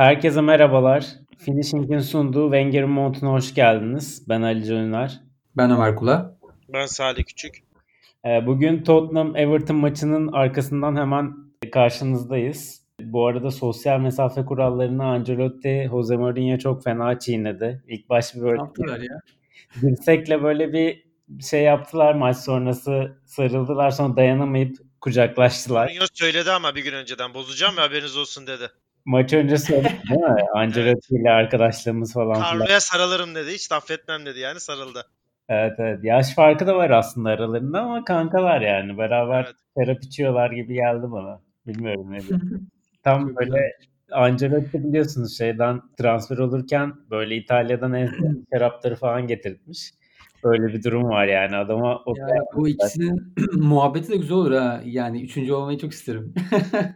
Herkese merhabalar. Finishing'in sunduğu Wenger'in montuna hoş geldiniz. Ben Ali Can Ben Ömer Kula. Ben Salih Küçük. Ee, bugün Tottenham-Everton maçının arkasından hemen karşınızdayız. Bu arada sosyal mesafe kurallarını Ancelotti, Jose Mourinho çok fena çiğnedi. İlk baş bir böyle ya? dirsekle böyle bir şey yaptılar maç sonrası sarıldılar sonra dayanamayıp kucaklaştılar. Mourinho söyledi ama bir gün önceden bozacağım ve haberiniz olsun dedi. Maç önce söyledi değil mi? Ancelotti ile arkadaşlığımız falan. Carlo'ya sarılırım dedi. Hiç affetmem dedi yani sarıldı. Evet evet. Yaş farkı da var aslında aralarında ama kankalar yani. Beraber evet. şarap içiyorlar gibi geldi bana. Bilmiyorum ne Tam böyle Ancelotti biliyorsunuz şeyden transfer olurken böyle İtalya'dan en şarapları falan getirtmiş. Böyle bir durum var yani adama. O ya, bu ikisinin muhabbeti de güzel olur ha. Yani üçüncü olmayı çok isterim.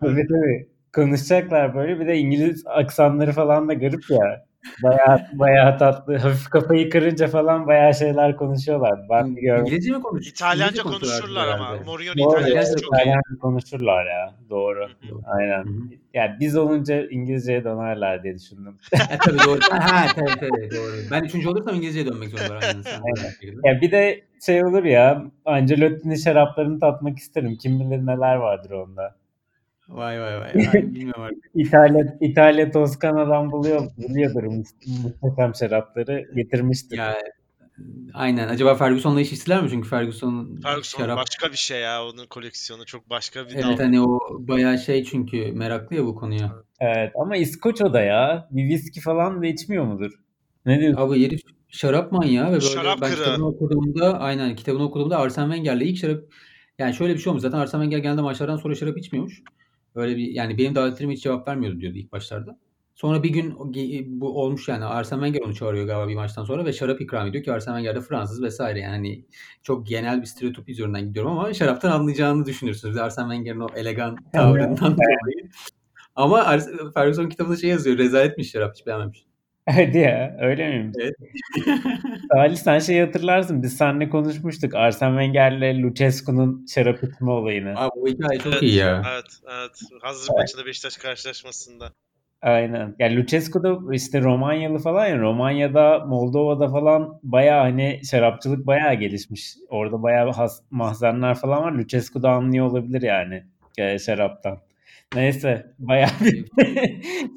tabii tabii konuşacaklar böyle. Bir de İngiliz aksanları falan da garip ya. Bayağı bayağı tatlı. Hafif kafayı kırınca falan bayağı şeyler konuşuyorlar. Ben görmedim. İngilizce mi konuşuyorlar? İtalyanca konuşurlar ama. Mourinho'nun İtalyanca çok İtalyanca konuşurlar ya. Doğru. Hı-hı. Aynen. Hı-hı. Yani biz olunca İngilizceye dönerler diye düşündüm. e, tabii doğru. ha tabii tabii doğru. Ben üçüncü olursam İngilizceye dönmek zorunda. Aynen. Ya bir de şey olur ya. Ancelotti'nin şaraplarını tatmak isterim. Kim bilir neler vardır onda. Vay vay vay. Ay, bilmiyorum artık. İtalya, İtalya Toskana'dan buluyor, buluyordur muhteşem şarapları. Getirmiştir. Ya, aynen. Acaba Ferguson'la iş istiler mi? Çünkü Ferguson, Ferguson şarap... başka bir şey ya. Onun koleksiyonu çok başka bir Evet dal. hani o bayağı şey çünkü meraklı ya bu konuya. Evet ama İskoç o da ya. Bir viski falan da içmiyor mudur? Ne diyorsun? Abi herif şarap manyağı ve böyle şarap ben kırı. kitabını okuduğumda aynen kitabını okuduğumda Arsene Wenger'le ilk şarap yani şöyle bir şey olmuş. Zaten Arsene Wenger genelde maçlardan sonra şarap içmiyormuş. Öyle bir yani benim davetlerime hiç cevap vermiyordu diyordu ilk başlarda. Sonra bir gün bu olmuş yani Arsene Wenger onu çağırıyor galiba bir maçtan sonra ve şarap ikram ediyor ki Arsene Wenger de Fransız vesaire yani hani çok genel bir stereotip üzerinden gidiyorum ama şaraptan anlayacağını düşünürsünüz. Arsene Wenger'in o elegan tavrından dolayı. Ama Ferguson kitabında şey yazıyor rezaletmiş şarap hiç beğenmemiş. Hadi ya öyle miymiş? Evet. Salih sen şeyi hatırlarsın biz seninle konuşmuştuk Arsene Wenger'le Lucescu'nun şarap içme olayını. Abi bu hikaye çok evet, iyi ya. Evet evet. Hazır evet. maçında Beşiktaş karşılaşmasında. Aynen. Yani Lucescu da işte Romanyalı falan ya. Romanya'da, Moldova'da falan bayağı hani şarapçılık bayağı gelişmiş. Orada bayağı has, mahzenler falan var. Lucescu da anlıyor olabilir yani e, şaraptan. Neyse bayağı bir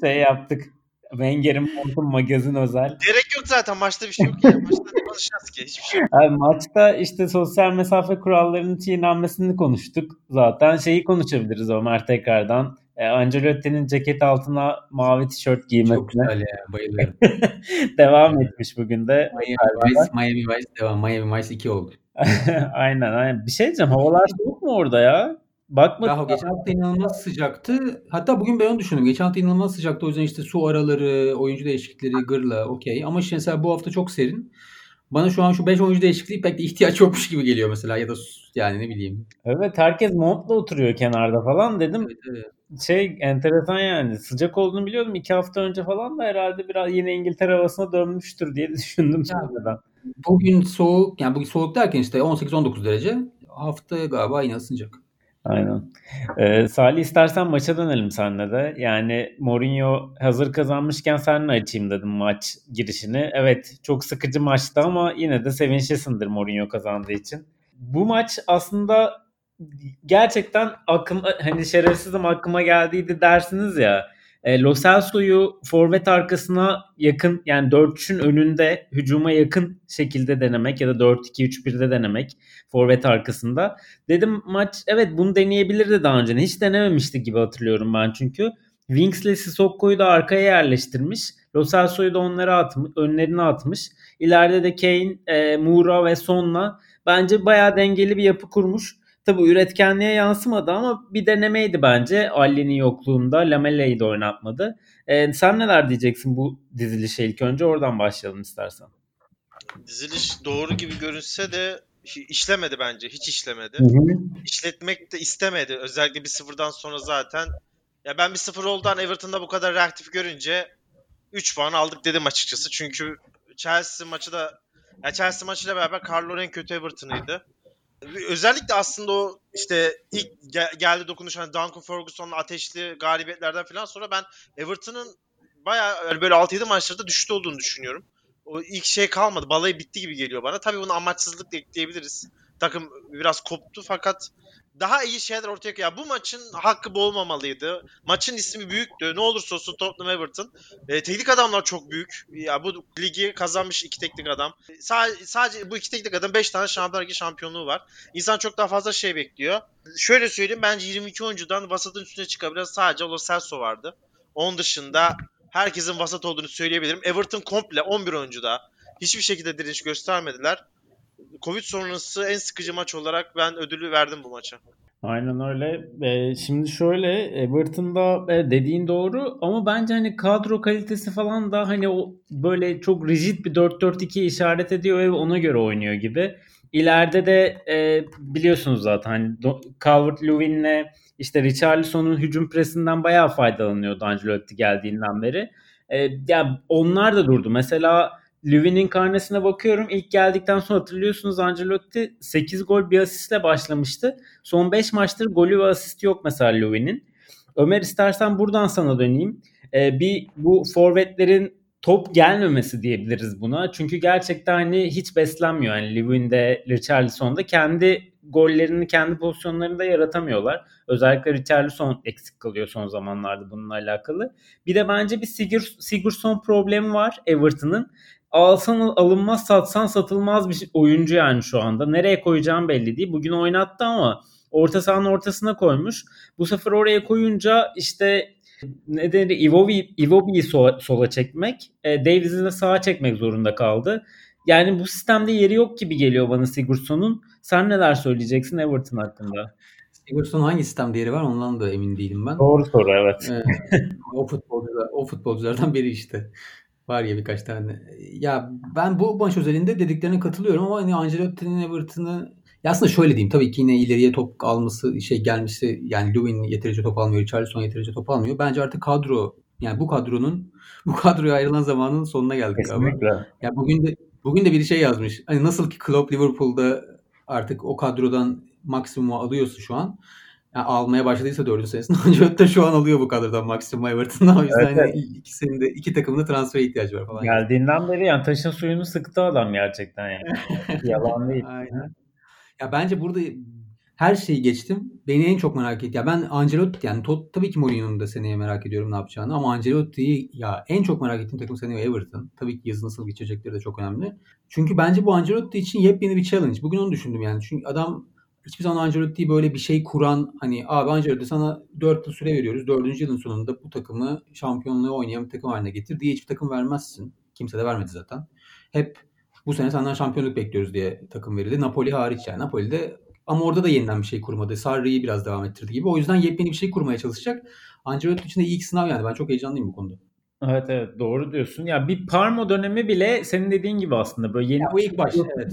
şey yaptık. Wenger'in montu magazin özel. Gerek yok zaten maçta bir şey yok ya. Maçta ne konuşacağız ki? Hiçbir şey yok. Abi, maçta işte sosyal mesafe kurallarının çiğnenmesini konuştuk. Zaten şeyi konuşabiliriz Ömer tekrardan. E, Ancelotti'nin ceket altına mavi tişört giymesine. Çok güzel ya bayılıyorum. devam etmiş bugün de. Miami Vice, Miami Vice devam. Miami Vice 2 oldu. aynen aynen. Bir şey diyeceğim. Havalar soğuk mu orada ya? Bakmadım. Ya geçen hafta inanılmaz sıcaktı. Hatta bugün ben onu düşündüm. Geçen hafta inanılmaz sıcaktı. O yüzden işte su araları, oyuncu değişiklikleri gırla okey. Ama işte mesela bu hafta çok serin. Bana şu an şu 5 oyuncu değişikliği pek de ihtiyaç yokmuş gibi geliyor mesela ya da yani ne bileyim. Evet herkes montla oturuyor kenarda falan dedim. Evet, evet. Şey enteresan yani sıcak olduğunu biliyordum. 2 hafta önce falan da herhalde biraz yine İngiltere havasına dönmüştür diye düşündüm sonradan. Bugün soğuk yani bugün soğuk derken işte 18-19 derece. Hafta galiba yine ısınacak. Aynen. Ee, Salih istersen maça dönelim seninle de. Yani Mourinho hazır kazanmışken seninle açayım dedim maç girişini. Evet çok sıkıcı maçtı ama yine de sevinçlisindir Mourinho kazandığı için. Bu maç aslında gerçekten aklıma hani şerefsizim aklıma geldiydi dersiniz ya. E, Lo Celso'yu forvet arkasına yakın yani 4-3'ün önünde hücuma yakın şekilde denemek ya da 4-2-3-1'de denemek forvet arkasında. Dedim maç evet bunu deneyebilirdi daha önce. Hiç denememişti gibi hatırlıyorum ben çünkü. Wings'le Sissoko da arkaya yerleştirmiş. Lo Celso'yu da onlara atmış, önlerine atmış. İleride de Kane, e, Moura ve Son'la bence bayağı dengeli bir yapı kurmuş. Tabi üretkenliğe yansımadı ama bir denemeydi bence Ali'nin yokluğunda. Lamella'yı da oynatmadı. Ee, sen neler diyeceksin bu dizilişe ilk önce oradan başlayalım istersen. Diziliş doğru gibi görünse de işlemedi bence. Hiç işlemedi. Hı hı. İşletmek de istemedi. Özellikle bir sıfırdan sonra zaten. Ya ben bir sıfır oldan Everton'da bu kadar reaktif görünce 3 puan aldık dedim açıkçası. Çünkü Chelsea maçı da ya Chelsea maçıyla beraber Carlo en kötü Everton'ıydı. Özellikle aslında o işte ilk gel- geldi dokunuş hani Duncan Ferguson'la ateşli galibiyetlerden falan sonra ben Everton'ın bayağı böyle 6-7 maçlarda düştü olduğunu düşünüyorum. O ilk şey kalmadı. Balayı bitti gibi geliyor bana. Tabii bunu amaçsızlık ekleyebiliriz. Takım biraz koptu fakat daha iyi şeyler ortaya koyuyor. Bu maçın hakkı bu. Maçın ismi büyüktü. Ne olursa olsun Tottenham Everton. E, teknik adamlar çok büyük. Ya bu ligi kazanmış iki teknik adam. Sa- sadece bu iki teknik adam 5 tane Şampiyonlar Ligi şampiyonluğu var. İnsan çok daha fazla şey bekliyor. Şöyle söyleyeyim bence 22 oyuncudan vasatın üstüne çıkabilen sadece Lo Celso vardı. Onun dışında herkesin vasat olduğunu söyleyebilirim. Everton komple 11 oyuncuda hiçbir şekilde direnç göstermediler. Covid sonrası en sıkıcı maç olarak ben ödülü verdim bu maça. Aynen öyle. Ee, şimdi şöyle Everton'da e, dediğin doğru ama bence hani kadro kalitesi falan da hani o böyle çok rigid bir 4-4-2 işaret ediyor ve ona göre oynuyor gibi. İleride de e, biliyorsunuz zaten hani Calvert-Lewin'le işte Richarlison'un hücum presinden bayağı faydalanıyordu Ancelotti geldiğinden beri. E, ya onlar da durdu. Mesela Lüvin'in karnesine bakıyorum. İlk geldikten sonra hatırlıyorsunuz Ancelotti 8 gol bir asistle başlamıştı. Son 5 maçtır golü ve asisti yok mesela Lüvin'in. Ömer istersen buradan sana döneyim. Ee, bir bu forvetlerin top gelmemesi diyebiliriz buna. Çünkü gerçekten hani hiç beslenmiyor. Yani Lewin'de, Richarlison'da kendi gollerini kendi pozisyonlarında yaratamıyorlar. Özellikle Richarlison eksik kalıyor son zamanlarda bununla alakalı. Bir de bence bir Sigur, Sigurdsson problemi var Everton'ın alsan alınmaz satsan satılmaz bir oyuncu yani şu anda. Nereye koyacağım belli değil. Bugün oynattı ama orta sahanın ortasına koymuş. Bu sefer oraya koyunca işte ne denir Iwobi, Iwobi'yi sola, sola çekmek, e, Davies'i de sağa çekmek zorunda kaldı. Yani bu sistemde yeri yok gibi geliyor bana Sigurdsson'un. Sen neler söyleyeceksin Everton hakkında? Sigurdsson hangi sistemde yeri var ondan da emin değilim ben. Doğru soru evet. Ee, o, futbolcular, o futbolculardan biri işte. Var ya birkaç tane. Ya ben bu maç özelinde dediklerine katılıyorum ama hani Ancelotti'nin Everton'ı ya aslında şöyle diyeyim tabii ki yine ileriye top alması şey gelmişse yani Lewin yeterince top almıyor, Richarlison yeterince top almıyor. Bence artık kadro yani bu kadronun bu kadroya ayrılan zamanın sonuna geldik Kesinlikle. ama. Ya bugün de bugün de bir şey yazmış. Hani nasıl ki Klopp Liverpool'da artık o kadrodan maksimumu alıyorsa şu an yani almaya başladıysa dördüncü senesinde Ancelotti şu an alıyor bu kadrodan maksimum Everton'dan. O yüzden evet, evet. ikisinin de iki takımın da transfer ihtiyacı var falan. Geldiğinden beri yani taşın suyunu sıktı adam gerçekten yani. Yalan değil. Aynen. Ya bence burada her şeyi geçtim. Beni en çok merak etti. Ya ben Ancelotti yani Tot, tabii ki Mourinho'nun da seneye merak ediyorum ne yapacağını ama Ancelotti'yi ya en çok merak ettiğim takım seneye Everton. Tabii ki yazı nasıl geçecekleri de çok önemli. Çünkü bence bu Ancelotti için yepyeni bir challenge. Bugün onu düşündüm yani. Çünkü adam hiçbir zaman Ancelotti'yi böyle bir şey kuran hani abi Ancelotti sana 4 yıl süre veriyoruz. 4. yılın sonunda bu takımı şampiyonluğu oynayan bir takım haline getir diye hiçbir takım vermezsin. Kimse de vermedi zaten. Hep bu sene senden şampiyonluk bekliyoruz diye takım verildi. Napoli hariç yani. Napoli'de ama orada da yeniden bir şey kurmadı. Sarri'yi biraz devam ettirdi gibi. O yüzden yepyeni bir şey kurmaya çalışacak. Ancelotti için de ilk sınav yani. Ben çok heyecanlıyım bu konuda. Evet evet doğru diyorsun. Ya bir Parma dönemi bile senin dediğin gibi aslında böyle yeni ya, bu ilk baş evet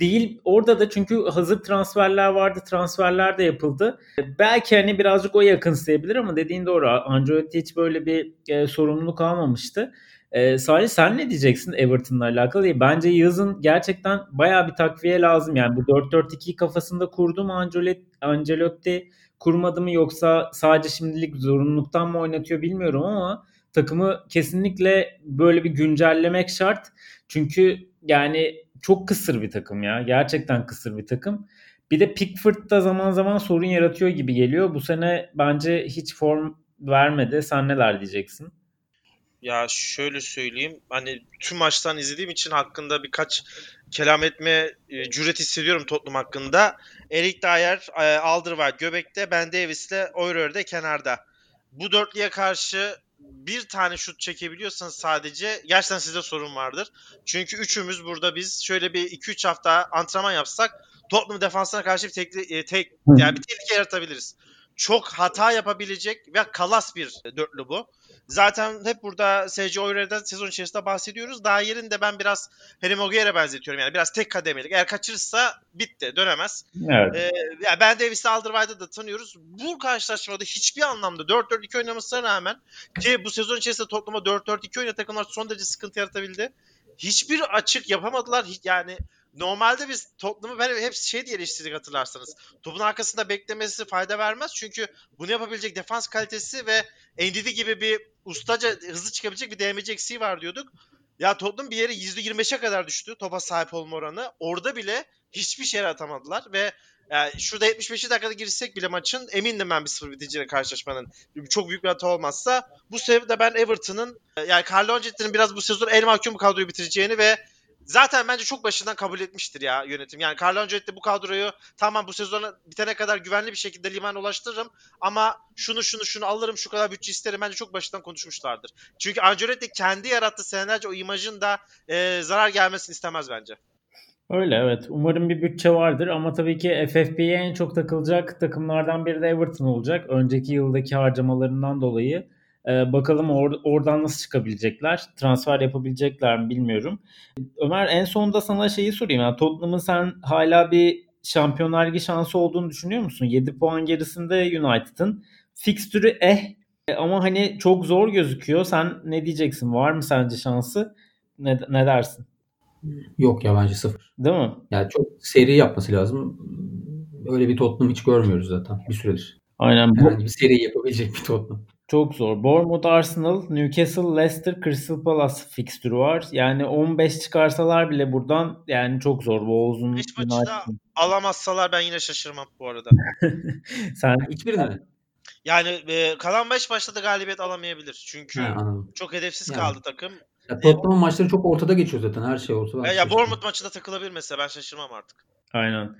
değil. Orada da çünkü hazır transferler vardı. Transferler de yapıldı. Belki hani birazcık o yakınsayabilir ama dediğin doğru. Ancelotti hiç böyle bir e, sorumluluk almamıştı. E, Salih sen ne diyeceksin Everton'la alakalı? Bence yazın gerçekten baya bir takviye lazım. Yani bu 4-4-2 kafasında kurdu mu Ancelotti, Ancelotti kurmadı mı yoksa sadece şimdilik zorunluluktan mı oynatıyor bilmiyorum ama takımı kesinlikle böyle bir güncellemek şart. Çünkü yani çok kısır bir takım ya. Gerçekten kısır bir takım. Bir de Pickford da zaman zaman sorun yaratıyor gibi geliyor. Bu sene bence hiç form vermedi. Sen neler diyeceksin? Ya şöyle söyleyeyim. Hani tüm maçtan izlediğim için hakkında birkaç kelam etme e, cüret hissediyorum Tottenham hakkında. Erik Dyer, e, Alderweireld göbekte, Ben Davis'le Auror'da kenarda. Bu dörtlüye karşı bir tane şut çekebiliyorsanız sadece gerçekten sizde sorun vardır. Çünkü üçümüz burada biz şöyle bir 2-3 hafta antrenman yapsak Tottenham defansına karşı bir tek, e, tek yani bir tehlike yaratabiliriz. Çok hata yapabilecek ve kalas bir dörtlü bu. Zaten hep burada SC Oyre'den sezon içerisinde bahsediyoruz. Daha yerinde ben biraz Harry Maguire'e benzetiyorum. Yani biraz tek kademelik. Eğer kaçırırsa bitti. Dönemez. Evet. Ee, yani ben Davis'i Alderweireld'ı da tanıyoruz. Bu karşılaşmada hiçbir anlamda 4-4-2 oynamasına rağmen ki bu sezon içerisinde topluma 4-4-2 oynayan takımlar son derece sıkıntı yaratabildi. Hiçbir açık yapamadılar. Yani normalde biz toplumu ben hep şey diye eleştirdik hatırlarsanız. Topun arkasında beklemesi fayda vermez. Çünkü bunu yapabilecek defans kalitesi ve Endidi gibi bir ustaca hızlı çıkabilecek bir DMC eksiği var diyorduk. Ya Tottenham bir yere %25'e kadar düştü topa sahip olma oranı. Orada bile hiçbir şey atamadılar ve yani şurada 75. dakikada girsek bile maçın emindim ben bir sıfır biteceğine karşılaşmanın. Çok büyük bir hata olmazsa bu sebeple ben Everton'ın yani Carlo Ancelotti'nin biraz bu sezon el mahkum kadroyu bitireceğini ve zaten bence çok başından kabul etmiştir ya yönetim. Yani Carlo Ancelotti bu kadroyu tamam bu sezona bitene kadar güvenli bir şekilde limana ulaştırırım ama şunu şunu şunu alırım şu kadar bütçe isterim bence çok başından konuşmuşlardır. Çünkü Ancelotti kendi yarattığı senelerce o imajın da e, zarar gelmesini istemez bence. Öyle evet. Umarım bir bütçe vardır ama tabii ki FFP'ye en çok takılacak takımlardan biri de Everton olacak. Önceki yıldaki harcamalarından dolayı. Ee, bakalım or- oradan nasıl çıkabilecekler? Transfer yapabilecekler mi bilmiyorum. Ömer en sonunda sana şeyi sorayım. Yani Tottenham'ın sen hala bir Şampiyonlar Ligi şansı olduğunu düşünüyor musun? 7 puan gerisinde United'ın. Fikstürü eh ama hani çok zor gözüküyor. Sen ne diyeceksin? Var mı sence şansı? Ne, ne dersin? Yok ya bence sıfır. Değil mi? Yani çok seri yapması lazım. Öyle bir Tottenham hiç görmüyoruz zaten bir süredir. Aynen. Bu... Yani bir seri yapabilecek bir Tottenham. Çok zor. Bournemouth, Arsenal, Newcastle, Leicester, Crystal Palace fikstürü var. Yani 15 çıkarsalar bile buradan yani çok zor. Wolves'un Hiç maçı da alamazsalar ben yine şaşırmam bu arada. Sen hiçbirini mi? Yani e, kalan 5 maçta da galibiyet alamayabilir. Çünkü ha, çok hedefsiz yani. kaldı takım. Ya Tottenham'ın maçları çok ortada geçiyor zaten her şey ortada. Ya, ya Bournemouth maçında takılabilir mesela ben şaşırmam artık. Aynen.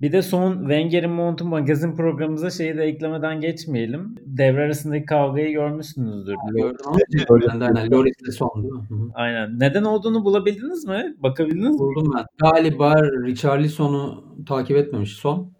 Bir de son Wenger'in Montu magazin programımıza şeyi de eklemeden geçmeyelim. Devre arasındaki kavgayı görmüşsünüzdür. Aynen. Loris'te son değil mi? Aynen. Neden olduğunu bulabildiniz mi? Bakabildiniz mi? Buldum ben. Galiba Richarlison'u takip etmemiş son.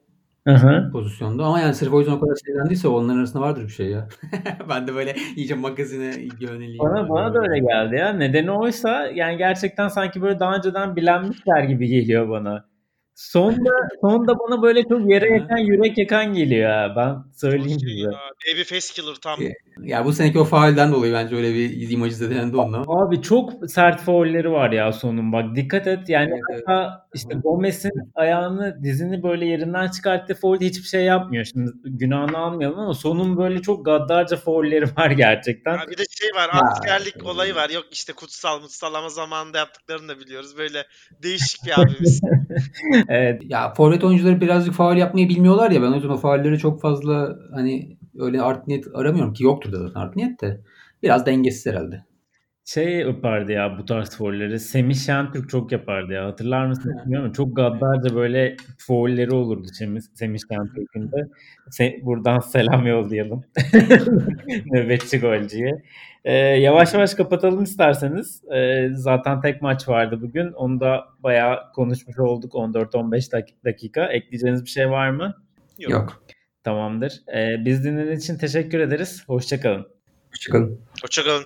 Hı-hı. pozisyonda. Ama yani sırf o yüzden o kadar sinirlendiyse onların arasında vardır bir şey ya. ben de böyle iyice magazine yöneliyim. Bana, bana da öyle geldi ya. Nedeni oysa yani gerçekten sanki böyle daha önceden bilenmişler gibi geliyor bana. Sonda sonda bana böyle çok yere yakan, yürek yakan geliyor ha. Ben söyleyeyim Şey size. ya, Baby face killer tam. Ya bu seneki o faulden dolayı bence öyle bir imajı zedelendi onunla. Abi çok sert faulleri var ya sonun bak dikkat et yani Evet, evet. hatta işte Gomez'in ayağını dizini böyle yerinden çıkarttı faul hiçbir şey yapmıyor. Şimdi günahını almayalım ama sonun böyle çok gaddarca faulleri var gerçekten. Ha, bir de şey var Ya. askerlik olayı var. Yok işte kutsal mutsal ama zamanında yaptıklarını da biliyoruz. Böyle değişik bir abimiz. Evet Ya forvet oyuncuları birazcık faul yapmayı bilmiyorlar ya ben o yüzden o faulleri çok fazla hani öyle art niyet aramıyorum ki yoktur da zaten art niyet de. Biraz dengesiz herhalde. Şey yapardı ya bu tarz faulleri. Semih Şentürk çok yapardı ya. Hatırlar mısın bilmiyorum ama çok gaddarca böyle faulleri olurdu Semih, Semih Şentürk'ün de. Se- buradan selam yollayalım. Nöbetçi golcüye. Ee, yavaş yavaş kapatalım isterseniz. Ee, zaten tek maç vardı bugün. Onu da bayağı konuşmuş olduk 14-15 dak- dakika. Ekleyeceğiniz bir şey var mı? Yok. Yok. Tamamdır. Ee, biz dinlediğiniz için teşekkür ederiz. Hoşçakalın. Hoşçakalın. Hoşçakalın.